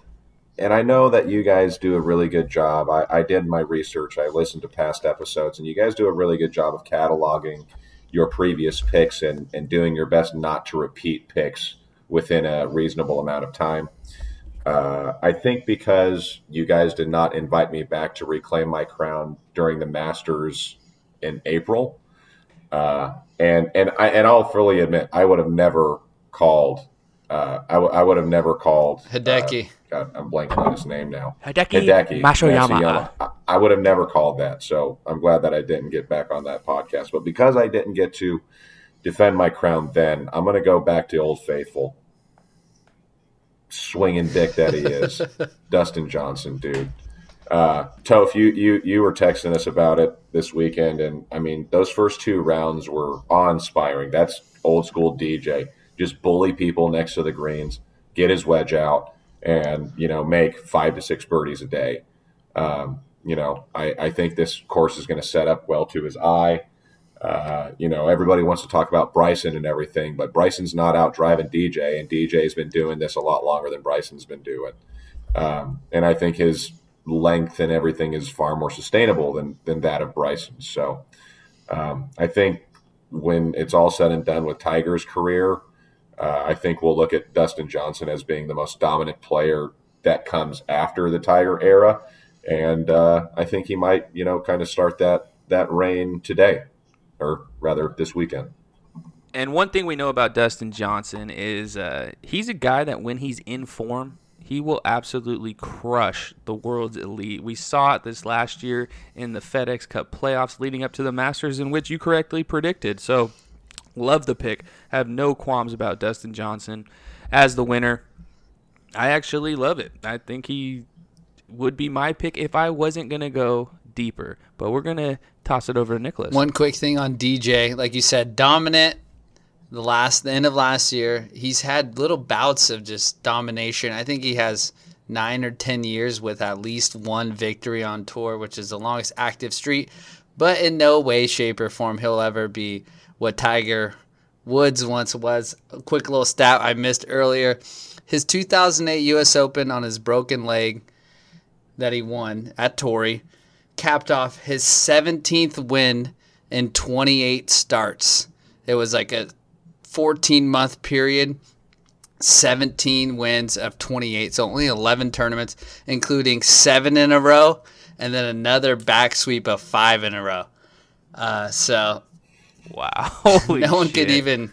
and I know that you guys do a really good job. I, I did my research. I listened to past episodes, and you guys do a really good job of cataloging your previous picks and, and doing your best not to repeat picks within a reasonable amount of time. Uh, I think because you guys did not invite me back to reclaim my crown during the Masters in April, uh, and and I and I'll fully admit I would have never called. Uh, I, w- I would have never called Hideki. Uh, God, I'm blanking on his name now. Hideki, Hideki Matsuyama. Matsuyama. I, I would have never called that. So I'm glad that I didn't get back on that podcast. But because I didn't get to defend my crown then, I'm going to go back to Old Faithful. Swinging dick that he is, Dustin Johnson, dude. Uh, Toph, you, you you were texting us about it this weekend, and I mean those first two rounds were awe-inspiring. That's old school DJ. Just bully people next to the greens, get his wedge out, and you know make five to six birdies a day. Um, you know, I, I think this course is going to set up well to his eye. Uh, you know, everybody wants to talk about Bryson and everything, but Bryson's not out driving DJ, and DJ's been doing this a lot longer than Bryson's been doing. Um, and I think his length and everything is far more sustainable than than that of Bryson. So um, I think when it's all said and done with Tiger's career, uh, I think we'll look at Dustin Johnson as being the most dominant player that comes after the Tiger era, and uh, I think he might, you know, kind of start that that reign today, or rather this weekend. And one thing we know about Dustin Johnson is uh, he's a guy that when he's in form, he will absolutely crush the world's elite. We saw it this last year in the FedEx Cup playoffs leading up to the Masters, in which you correctly predicted. So, love the pick. Have no qualms about Dustin Johnson as the winner. I actually love it. I think he would be my pick if I wasn't going to go deeper. But we're going to toss it over to Nicholas. One quick thing on DJ, like you said, dominant. The last, the end of last year, he's had little bouts of just domination. I think he has nine or ten years with at least one victory on tour, which is the longest active streak. But in no way, shape, or form he'll ever be what Tiger Woods once was. A quick little stat I missed earlier: his 2008 U.S. Open on his broken leg that he won at Torrey capped off his 17th win in 28 starts. It was like a 14 month period, 17 wins of 28. So only 11 tournaments, including seven in a row, and then another back sweep of five in a row. Uh, so wow. Holy no one shit. could even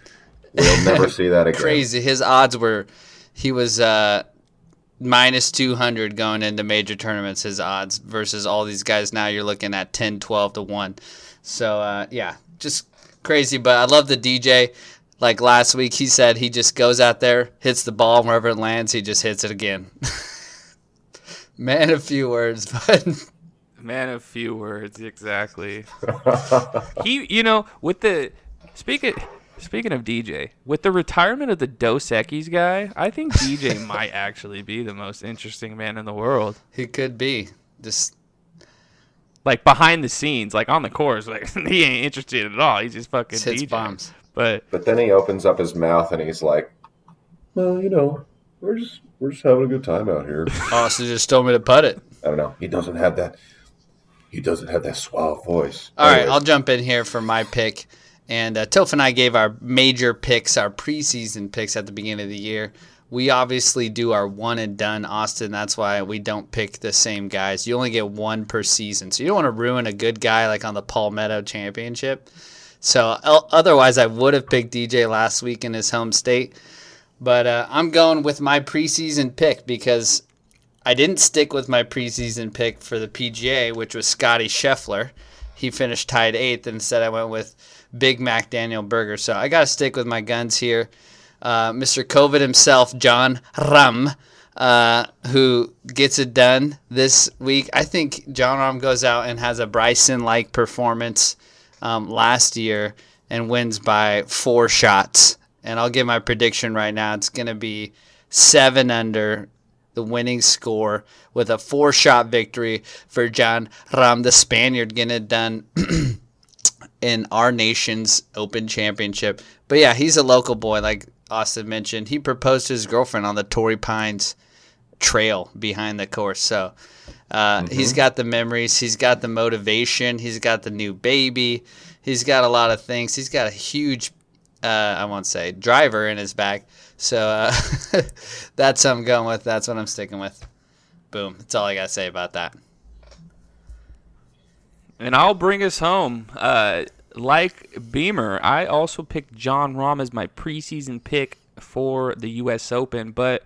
We'll never see that again. crazy. His odds were he was uh, minus 200 going into major tournaments, his odds versus all these guys now you're looking at 10, 12 to 1. So, uh, yeah, just crazy. But I love the DJ. Like last week, he said he just goes out there, hits the ball wherever it lands, he just hits it again. Man, a few words, but Man of few words, exactly. he, you know, with the speaking, Speaking of DJ, with the retirement of the Dos Equis guy, I think DJ might actually be the most interesting man in the world. He could be. Just Like behind the scenes, like on the course, like he ain't interested at all. He's just fucking just hits DJ. bombs. But But then he opens up his mouth and he's like, "Well, you know, we're just we're just having a good time out here." Oh, Austin just told me to put it. I don't know. He doesn't have that. He doesn't have that suave voice. All right, Anyways, I'll jump in here for my pick. And uh, Toph and I gave our major picks, our preseason picks at the beginning of the year. We obviously do our one and done, Austin. That's why we don't pick the same guys. You only get one per season. So you don't want to ruin a good guy like on the Palmetto Championship. So otherwise, I would have picked DJ last week in his home state. But uh, I'm going with my preseason pick because I didn't stick with my preseason pick for the PGA, which was Scottie Scheffler. He finished tied eighth. Instead, I went with Big Mac Daniel Berger. So I got to stick with my guns here. Uh, Mr. COVID himself, Jon Rahm, uh, who gets it done this week. I think Jon Rahm goes out and has a Bryson like performance um, last year and wins by four shots. And I'll give my prediction right now. It's going to be seven under the winning score with a four shot victory for Jon Rahm, the Spaniard, getting it done in our nation's Open Championship. But yeah, he's a local boy, like Austin mentioned. He proposed to his girlfriend on the Torrey Pines trail behind the course. So uh, he's got the memories, he's got the motivation, he's got the new baby, he's got a lot of things. He's got a huge, uh, I won't say, driver in his back. So uh, that's what I'm going with. That's what I'm sticking with. Boom. That's all I got to say about that. And I'll bring us home. Uh, like Beamer, I also picked Jon Rahm as my preseason pick for the U.S. Open, but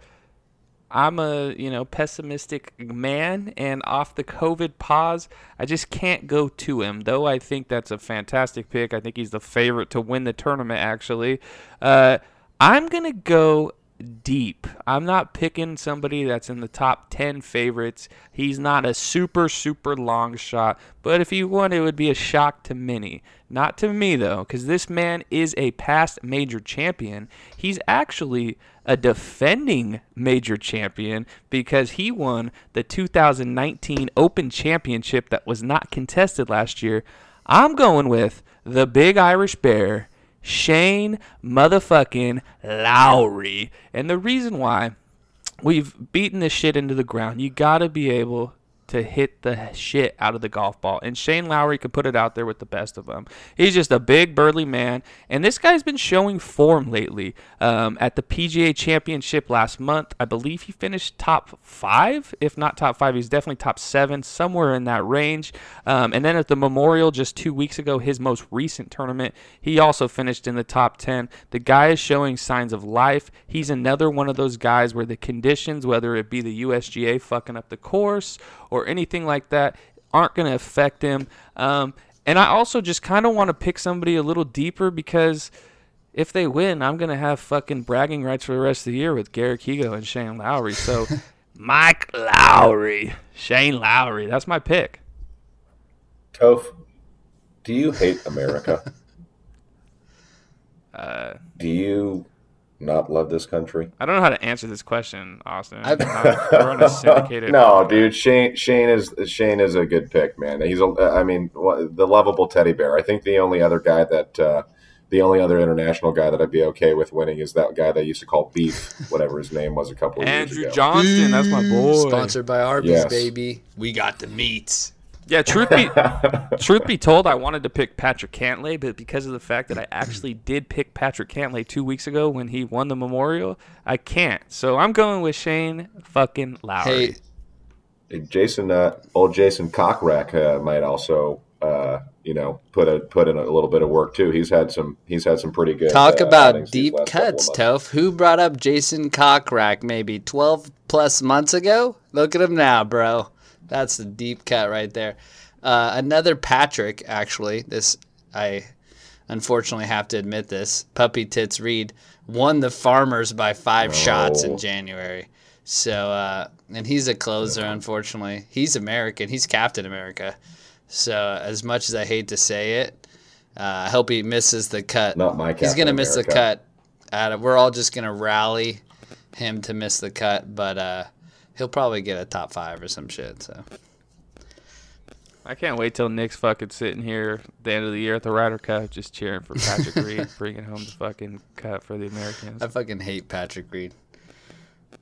I'm a you know pessimistic man, and off the COVID pause, I just can't go to him. Though I think that's a fantastic pick. I think he's the favorite to win the tournament. Actually, uh, I'm gonna go deep. I'm not picking somebody that's in the top 10 favorites. He's not a super, super long shot, but if he won, it would be a shock to many. Not to me, though, because this man is a past major champion. He's actually a defending major champion because he won the 2019 Open Championship that was not contested last year. I'm going with the Big Irish Bear. Shane motherfucking Lowry. And the reason why we've beaten this shit into the ground, you got to be able to hit the shit out of the golf ball. And Shane Lowry can put it out there with the best of them. He's just a big, burly man. And this guy's been showing form lately. Um, at the PGA Championship last month, I believe he finished top five. If not top five, he's definitely top seven, somewhere in that range. Um, and then at the Memorial just two weeks ago, his most recent tournament, he also finished in the top 10. The guy is showing signs of life. He's another one of those guys where the conditions, whether it be the USGA fucking up the course or anything like that aren't going to affect him. Um, and I also just kind of want to pick somebody a little deeper because if they win, I'm going to have fucking bragging rights for the rest of the year with Garrett Higgo and Shane Lowry. So Mike Lowry, Shane Lowry, that's my pick. Toph, do you hate America? Uh, do you not love this country? I don't know how to answer this question, Austin. I've- We're on a syndicated. no, dude. Shane Shane is Shane is a good pick, man. He's a. I mean, the lovable teddy bear. I think the only other guy that. Uh, the only other international guy that I'd be okay with winning is that guy they used to call Beef, whatever his name was a couple of years ago. Andrew ago. Johnston, that's my boy. Sponsored by Arby's, Yes. baby. We got the meats. Yeah, truth be truth be told, I wanted to pick Patrick Cantlay, but because of the fact that I actually did pick Patrick Cantlay two weeks ago when he won the Memorial, I can't. So I'm going with Shane fucking Lowry. Hey, Jason, uh, old Jason Kokrak uh, might also, uh, you know, put a put in a little bit of work too. He's had some. He's had some pretty good. talk uh, about deep last couple of cuts, months. Toph. Who brought up Jason Kokrak maybe 12 plus months ago? Look at him now, bro. That's the deep cut right there. Uh, another Patrick, actually. This I unfortunately have to admit this. Puppy Tits Reed won the Farmers by five shots in January. So uh, and he's a closer. Unfortunately, he's American. He's Captain America. So as much as I hate to say it, Uh, I hope he misses the cut. Not my Captain He's gonna miss the cut. We're all just gonna rally him to miss the cut, but uh, he'll probably get a top five or some shit. So I can't wait till Nick's fucking sitting here at the end of the year at the Ryder Cup, just cheering for Patrick Reed, bringing home the fucking cup for the Americans. I fucking hate Patrick Reed.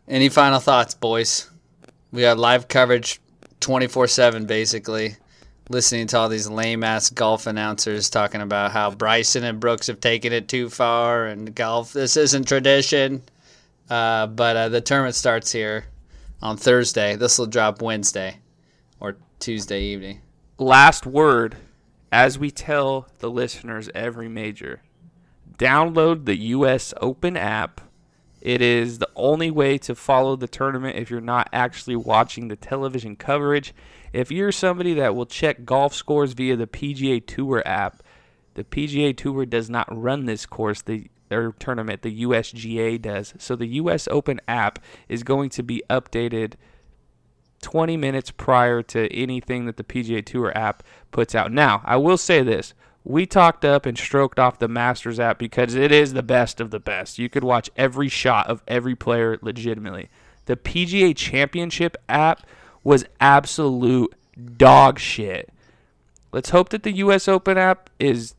Any final thoughts, boys? We got live coverage 24 7, basically. Listening to all these lame ass golf announcers talking about how Bryson and Brooks have taken it too far and golf, this isn't tradition. Uh, but uh, the tournament starts here on Thursday. This will drop Wednesday or Tuesday evening. Last word, as we tell the listeners every major, download the U.S. Open app. It is the only way to follow the tournament if you're not actually watching the television coverage. If you're somebody that will check golf scores via the PGA Tour app, the PGA Tour does not run this course, the or tournament, the USGA does. So the US Open app is going to be updated 20 minutes prior to anything that the PGA Tour app puts out. Now, I will say this. We talked up and stroked off the Masters app because it is the best of the best. You could watch every shot of every player legitimately. The PGA Championship app was absolute dog shit. Let's hope that the US Open app is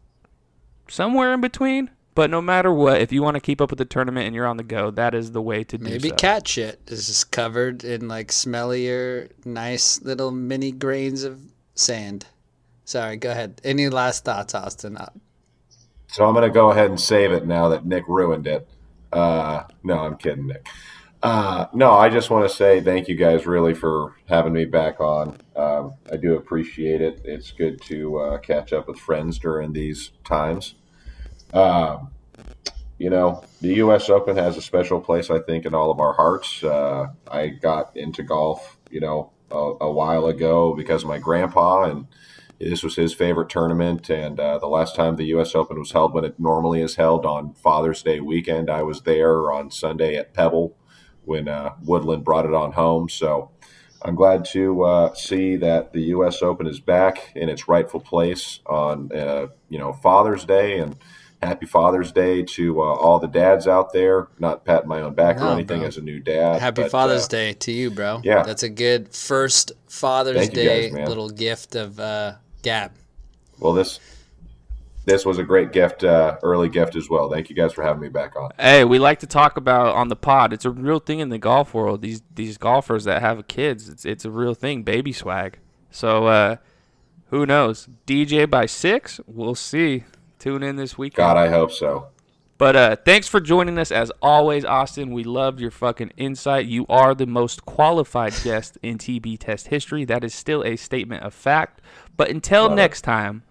somewhere in between. But no matter what, if you want to keep up with the tournament and you're on the go, that is the way to do Maybe so. cat shit is just covered in like smellier, nice little mini grains of sand. Sorry, go ahead. Any last thoughts, Austin? Uh, So I'm going to go ahead and save it now that Nick ruined it. Uh, no, I'm kidding, Nick. Uh, no, I just want to say thank you guys really for having me back on. Um, I do appreciate it. It's good to uh, catch up with friends during these times. Um, you know, the U.S. Open has a special place, I think, in all of our hearts. Uh, I got into golf, you know, a, a while ago because of my grandpa, and this was his favorite tournament. And uh, the last time the U.S. Open was held, when it normally is held on Father's Day weekend, I was there on Sunday at Pebble when uh, Woodland brought it on home. So I'm glad to uh, see that the U.S. Open is back in its rightful place on, uh, you know, Father's Day and. Happy Father's Day to uh, all the dads out there. Not patting my own back No, or anything bro. as a new dad. Happy but, Father's uh, Day to you, bro. yeah. That's a good first Father's Thank Day guys, little gift of uh, Gab. Well, this this was a great gift, uh, early gift as well. Thank you guys for having me back on. Hey, we like to talk about on the pod. It's a real thing in the golf world. These these golfers that have kids, it's it's a real thing. Baby swag. So uh, who knows? DJ by six. We'll see. Tune in this weekend. God, I hope so. But uh, thanks for joining us as always, Austin. We love your fucking insight. You are the most qualified guest in TB test history. That is still a statement of fact. But until Love it. next time,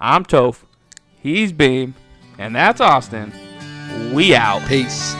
I'm Toph. He's Beam, and that's Austin. We out. Peace.